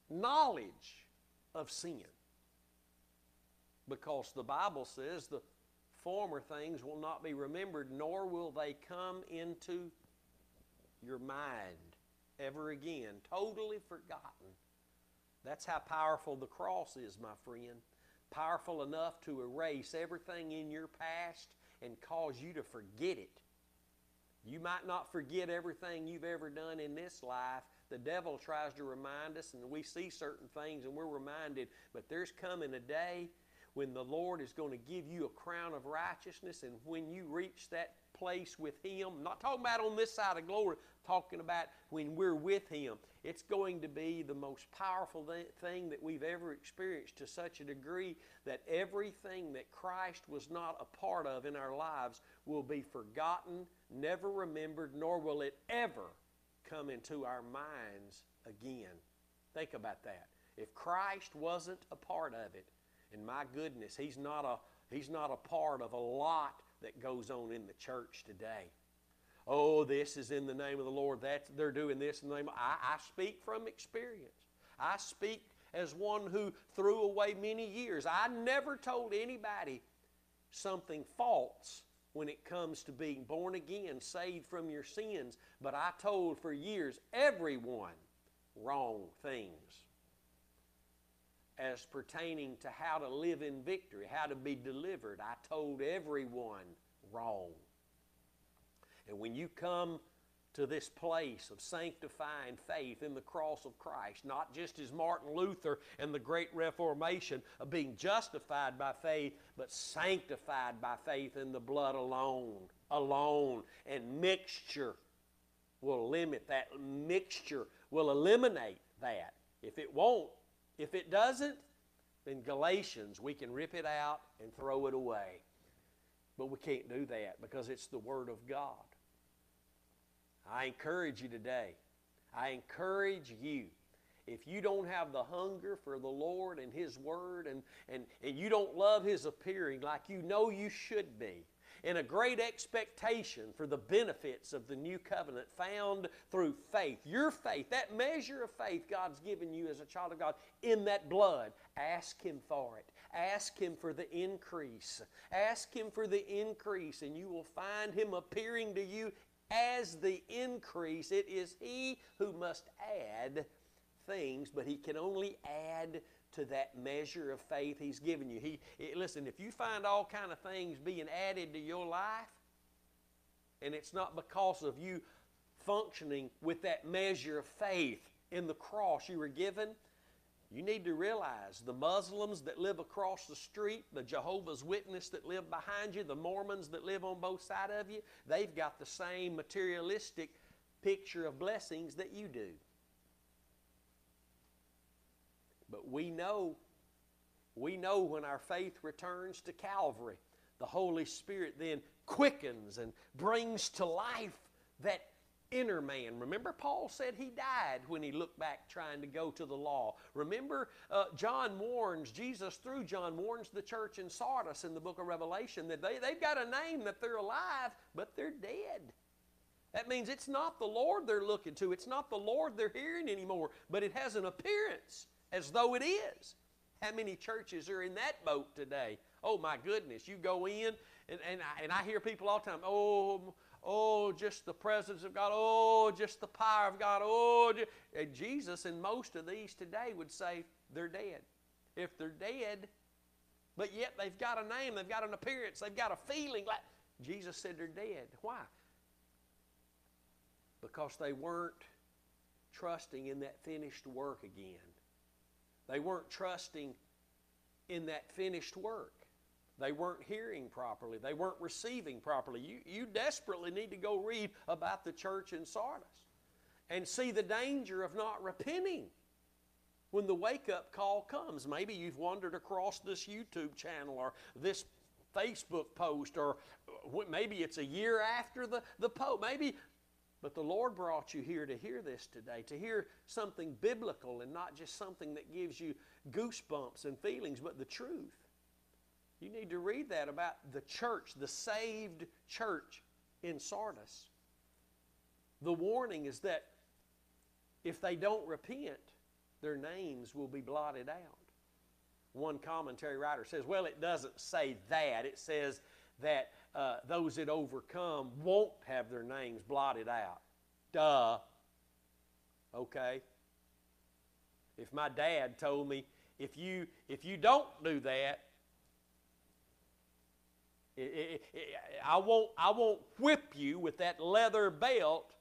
knowledge of sin. Because the Bible says the former things will not be remembered, nor will they come into your mind ever again. Totally forgotten. That's how powerful the cross is, my friend. Powerful enough to erase everything in your past and cause you to forget it. You might not forget everything you've ever done in this life. The devil tries to remind us, and we see certain things and we're reminded, but there's coming a day when the Lord is going to give you a crown of righteousness, and when you reach that place with Him, I'm not talking about on this side of glory, talking about when we're with Him. It's going to be the most powerful thing that we've ever experienced to such a degree that everything that Christ was not a part of in our lives will be forgotten, never remembered, nor will it ever come into our minds again. Think about that. If Christ wasn't a part of it, and my goodness, he's not a he's not a part of a lot that goes on in the church today. Oh, this is in the name of the Lord. That's they're doing this in the name. Of, I, I speak from experience. I speak as one who threw away many years. I never told anybody something false when it comes to being born again, saved from your sins, but I told for years everyone wrong things as pertaining to how to live in victory, how to be delivered. I told everyone wrong. And when you come to this place of sanctifying faith in the cross of Christ, not just as Martin Luther and the Great Reformation of being justified by faith, but sanctified by faith in the blood alone, alone. And mixture will limit that. Mixture will eliminate that. If it won't, if it doesn't, then Galatians, we can rip it out and throw it away. But we can't do that because it's the Word of God. I encourage you today. I encourage you. If you don't have the hunger for the Lord and His Word and, and, and you don't love His appearing like you know you should be, and a great expectation for the benefits of the new covenant found through faith. Your faith, that measure of faith God's given you as a child of God in that blood, ask Him for it. Ask Him for the increase. Ask Him for the increase, and you will find Him appearing to you as the increase. It is He who must add things, but He can only add to that measure of faith He's given you. He, listen, if you find all kind of things being added to your life, and it's not because of you functioning with that measure of faith in the cross you were given, you need to realize the Muslims that live across the street, the Jehovah's Witness that live behind you, the Mormons that live on both sides of you, they've got the same materialistic picture of blessings that you do. But we know, we know when our faith returns to Calvary, the Holy Spirit then quickens and brings to life that inner man. Remember, Paul said he died when he looked back trying to go to the law. Remember, uh, John warns, Jesus through John warns the church in Sardis in the book of Revelation that they, they've got a name that they're alive, but they're dead. That means it's not the Lord they're looking to, it's not the Lord they're hearing anymore, but it has an appearance as though it is. How many churches are in that boat today? Oh my goodness, you go in and, and, I, and I hear people all the time, oh, oh, just the presence of God, oh, just the power of God, oh. And Jesus and most of these today would say they're dead. If they're dead, but yet they've got a name, they've got an appearance, they've got a feeling like Jesus said they're dead. Why? Because they weren't trusting in that finished work again. They weren't trusting in that finished work. They weren't hearing properly. They weren't receiving properly. You, you desperately need to go read about the church in Sardis and see the danger of not repenting when the wake up call comes. Maybe you've wandered across this YouTube channel or this Facebook post, or uh, maybe it's a year after the, the post. Maybe but the Lord brought you here to hear this today, to hear something biblical and not just something that gives you goosebumps and feelings, but the truth. You need to read that about the church, the saved church in Sardis. The warning is that if they don't repent, their names will be blotted out. One commentary writer says, well, it doesn't say that. It says that uh, those that overcome won't have their names blotted out. Duh. Okay? If my dad told me, if you, if you don't do that, I, won't, I won't whip you with that leather belt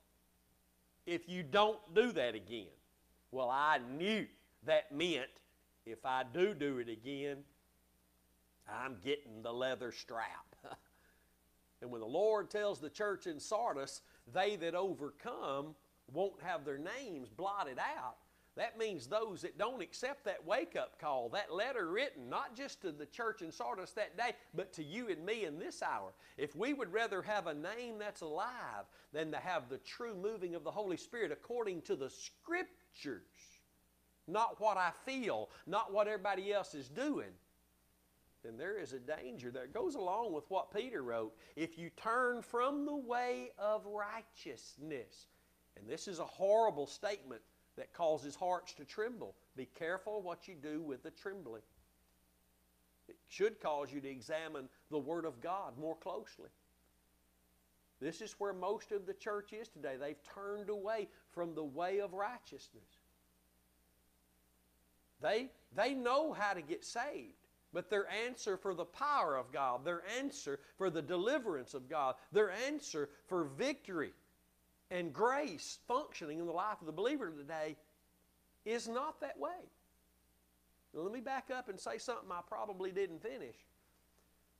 if you don't do that again. Well, I knew that meant if I do do it again, I'm getting the leather strap. And when the Lord tells the church in Sardis, they that overcome won't have their names blotted out, that means those that don't accept that wake up call, that letter written, not just to the church in Sardis that day, but to you and me in this hour. If we would rather have a name that's alive than to have the true moving of the Holy Spirit according to the Scriptures, not what I feel, not what everybody else is doing, then there is a danger that goes along with what Peter wrote. If you turn from the way of righteousness, and this is a horrible statement that causes hearts to tremble. Be careful what you do with the trembling. It should cause you to examine the Word of God more closely. This is where most of the church is today. They've turned away from the way of righteousness. They, they know how to get saved. But their answer for the power of God, their answer for the deliverance of God, their answer for victory and grace functioning in the life of the believer today is not that way. Now, let me back up and say something I probably didn't finish.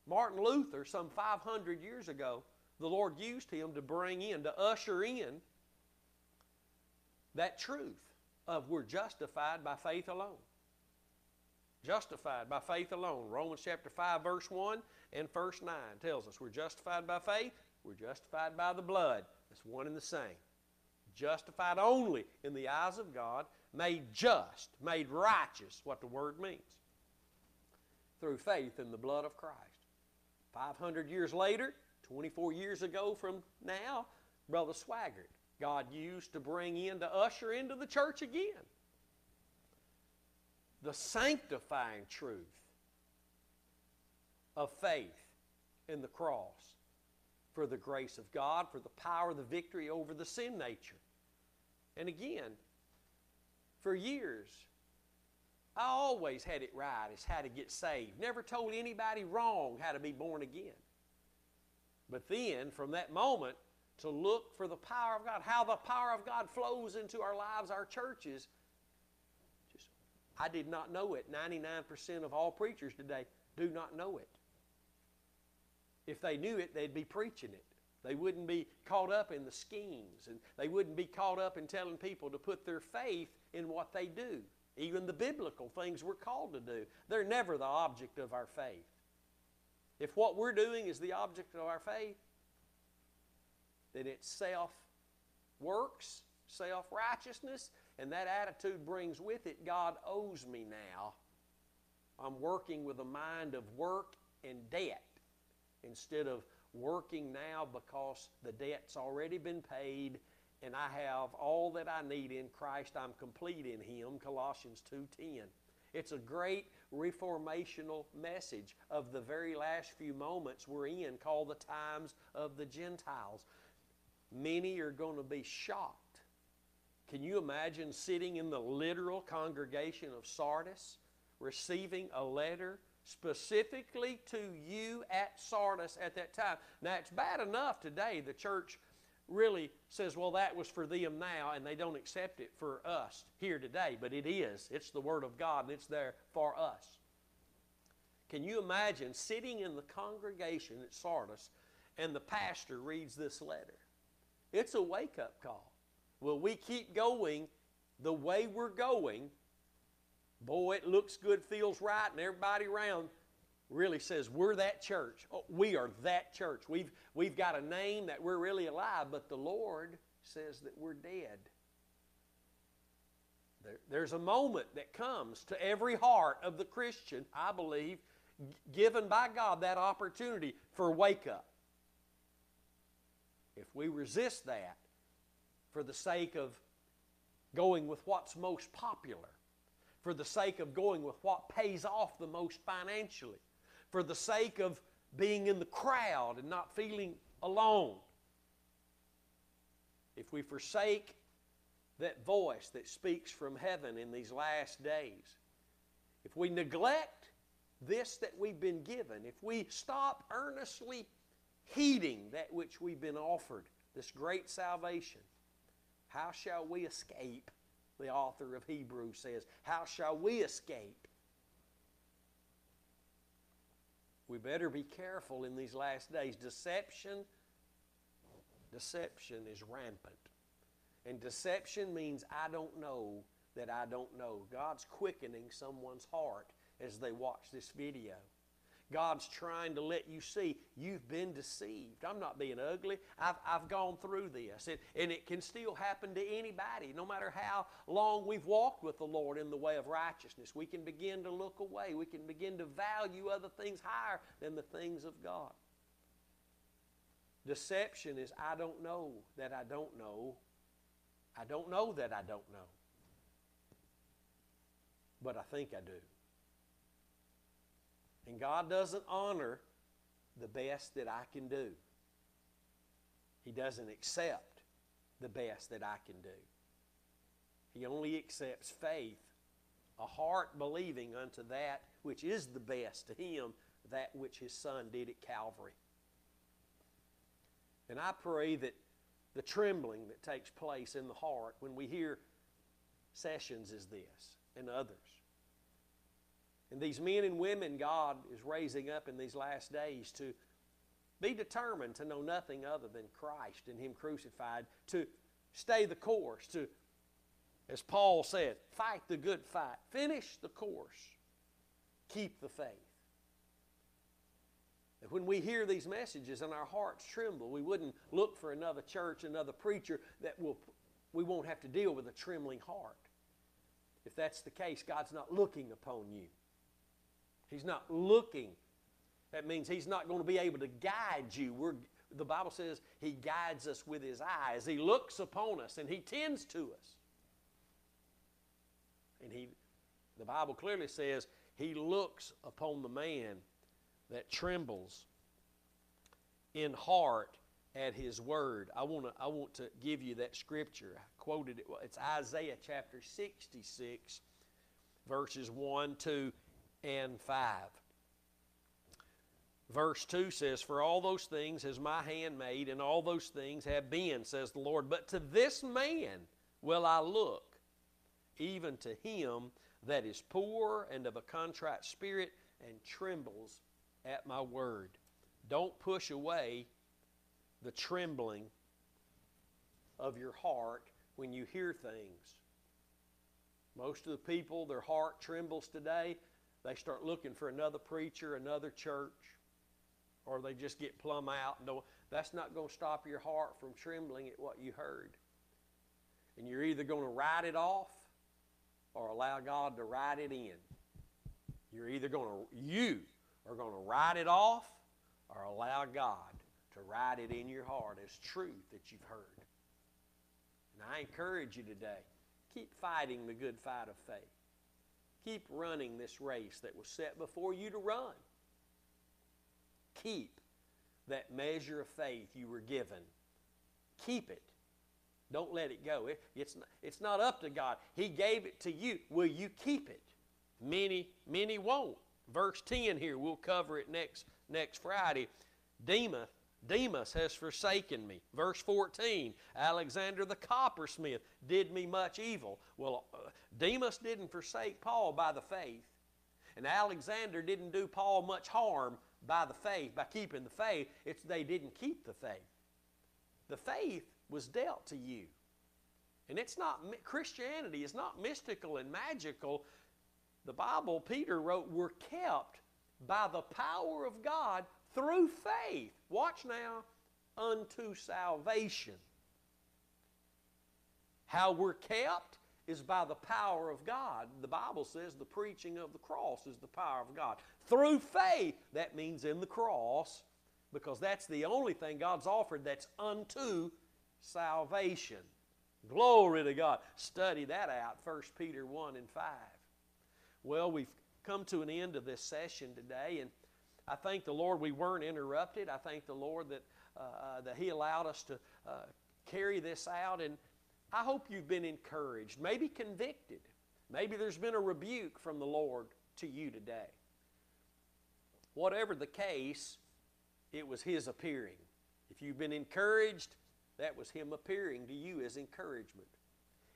Martin Luther, some 500 years ago, the Lord used him to bring in, to usher in that truth of we're justified by faith alone. Justified by faith alone. Romans chapter 5, verse 1 and verse 9 tells us we're justified by faith, we're justified by the blood. It's one and the same. Justified only in the eyes of God, made just, made righteous, what the word means, through faith in the blood of Christ. 500 years later, 24 years ago from now, Brother Swaggart, God used to bring in, to usher into the church again the sanctifying truth of faith in the cross for the grace of God, for the power, the victory over the sin nature. And again, for years, I always had it right as how to get saved. Never told anybody wrong how to be born again. But then, from that moment, to look for the power of God, how the power of God flows into our lives, our churches. Just, I did not know it. 99% of all preachers today do not know it. If they knew it, they'd be preaching it. They wouldn't be caught up in the schemes, and they wouldn't be caught up in telling people to put their faith in what they do. Even the biblical things we're called to do, they're never the object of our faith. If what we're doing is the object of our faith, then it's self works, self righteousness, and that attitude brings with it, God owes me now. I'm working with a mind of work and debt instead of working now because the debt's already been paid and I have all that I need in Christ. I'm complete in Him. Colossians 2:10. It's a great reformational message of the very last few moments we're in called the times of the Gentiles. Many are going to be shocked can you imagine sitting in the literal congregation of Sardis, receiving a letter specifically to you at Sardis at that time? Now, it's bad enough today the church really says, well, that was for them now, and they don't accept it for us here today, but it is. It's the Word of God, and it's there for us. Can you imagine sitting in the congregation at Sardis and the pastor reads this letter? It's a wake up call. Will we keep going the way we're going? Boy, it looks good, feels right, and everybody around really says we're that church. Oh, we are that church. We've, we've got a name that we're really alive, but the Lord says that we're dead. There, there's a moment that comes to every heart of the Christian, I believe, given by God that opportunity for wake up. If we resist that, for the sake of going with what's most popular, for the sake of going with what pays off the most financially, for the sake of being in the crowd and not feeling alone. If we forsake that voice that speaks from heaven in these last days, if we neglect this that we've been given, if we stop earnestly heeding that which we've been offered, this great salvation, how shall we escape? The author of Hebrews says, How shall we escape? We better be careful in these last days. Deception, deception is rampant. And deception means I don't know that I don't know. God's quickening someone's heart as they watch this video. God's trying to let you see you've been deceived. I'm not being ugly. I've, I've gone through this. And, and it can still happen to anybody, no matter how long we've walked with the Lord in the way of righteousness. We can begin to look away. We can begin to value other things higher than the things of God. Deception is I don't know that I don't know. I don't know that I don't know. But I think I do. And God doesn't honor the best that I can do. He doesn't accept the best that I can do. He only accepts faith, a heart believing unto that which is the best to Him, that which His Son did at Calvary. And I pray that the trembling that takes place in the heart when we hear sessions as this and others and these men and women God is raising up in these last days to be determined to know nothing other than Christ and Him crucified, to stay the course, to, as Paul said, fight the good fight, finish the course, keep the faith. That when we hear these messages and our hearts tremble, we wouldn't look for another church, another preacher that will we won't have to deal with a trembling heart. If that's the case, God's not looking upon you. He's not looking. That means He's not going to be able to guide you. We're, the Bible says He guides us with His eyes. He looks upon us and He tends to us. And He, the Bible clearly says He looks upon the man that trembles in heart at his word. I want to I want to give you that scripture. I quoted it. It's Isaiah chapter 66 verses 1, 2 and 5. Verse 2 says, For all those things has my hand made, and all those things have been, says the Lord. But to this man will I look, even to him that is poor and of a contrite spirit and trembles at my word. Don't push away the trembling of your heart when you hear things. Most of the people, their heart trembles today. They start looking for another preacher, another church, or they just get plumb out. Don't, that's not going to stop your heart from trembling at what you heard. And you're either going to write it off or allow God to write it in. You're either going to, you are going to write it off or allow God to write it in your heart as truth that you've heard. And I encourage you today keep fighting the good fight of faith. Keep running this race that was set before you to run. Keep that measure of faith you were given. Keep it. Don't let it go. It, it's, not, it's not up to God. He gave it to you. Will you keep it? Many, many won't. Verse 10 here, we'll cover it next, next Friday. Demas, Demas has forsaken me. Verse 14, Alexander the coppersmith did me much evil. Well, uh, Demas didn't forsake Paul by the faith, and Alexander didn't do Paul much harm by the faith, by keeping the faith. It's they didn't keep the faith. The faith was dealt to you. And it's not, Christianity is not mystical and magical. The Bible, Peter wrote, were kept by the power of God through faith. Watch now, unto salvation. How we're kept is by the power of God. The Bible says the preaching of the cross is the power of God. Through faith, that means in the cross, because that's the only thing God's offered that's unto salvation. Glory to God. Study that out, 1 Peter 1 and 5. Well, we've come to an end of this session today, and I thank the Lord we weren't interrupted. I thank the Lord that, uh, uh, that He allowed us to uh, carry this out. And I hope you've been encouraged, maybe convicted. Maybe there's been a rebuke from the Lord to you today. Whatever the case, it was His appearing. If you've been encouraged, that was Him appearing to you as encouragement.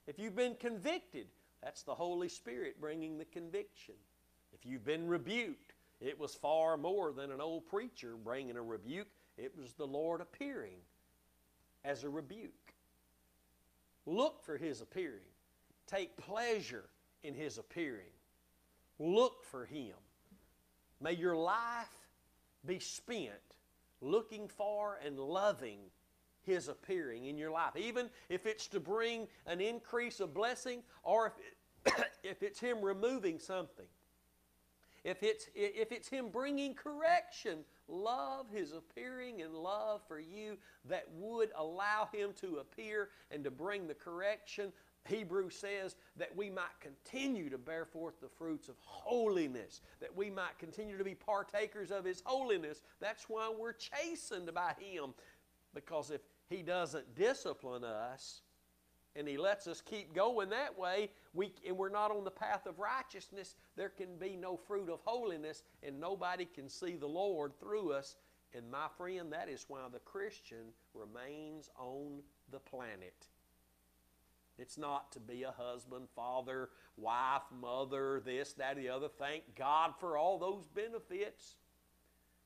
If you've been convicted, that's the Holy Spirit bringing the conviction. If you've been rebuked, it was far more than an old preacher bringing a rebuke, it was the Lord appearing as a rebuke. Look for His appearing, take pleasure in His appearing. Look for Him. May your life be spent looking for and loving His appearing in your life, even if it's to bring an increase of blessing or if, it, if it's Him removing something if it's, if it's Him bringing correction, love His appearing and love for you that would allow Him to appear and to bring the correction. Hebrew says that we might continue to bear forth the fruits of holiness, that we might continue to be partakers of His holiness. That's why we're chastened by Him, because if He doesn't discipline us, and he lets us keep going that way, we, and we're not on the path of righteousness, there can be no fruit of holiness, and nobody can see the Lord through us. And my friend, that is why the Christian remains on the planet. It's not to be a husband, father, wife, mother, this, that, the other. Thank God for all those benefits.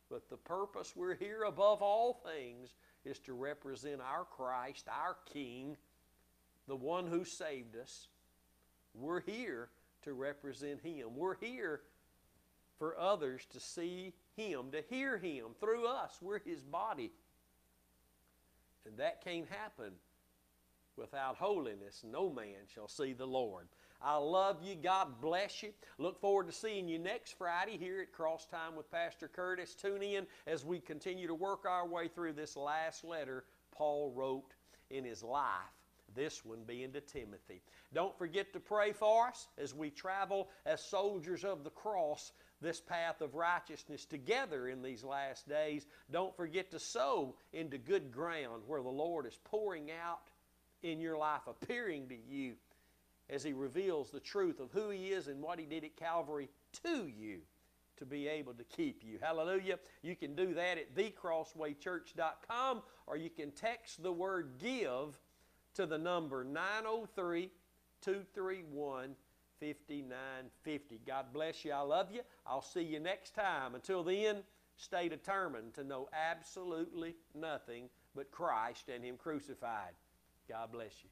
But the purpose we're here above all things is to represent our Christ, our King, the one who saved us. We're here to represent Him. We're here for others to see Him, to hear Him through us. We're His body. And that can't happen without holiness. No man shall see the Lord. I love you. God bless you. Look forward to seeing you next Friday here at Cross Time with Pastor Curtis. Tune in as we continue to work our way through this last letter Paul wrote in his life. This one being to Timothy. Don't forget to pray for us as we travel as soldiers of the cross this path of righteousness together in these last days. Don't forget to sow into good ground where the Lord is pouring out in your life, appearing to you as He reveals the truth of who He is and what He did at Calvary to you to be able to keep you. Hallelujah. You can do that at thecrosswaychurch.com or you can text the word give to the number 903 231 5950. God bless you. I love you. I'll see you next time. Until then, stay determined to know absolutely nothing but Christ and Him crucified. God bless you.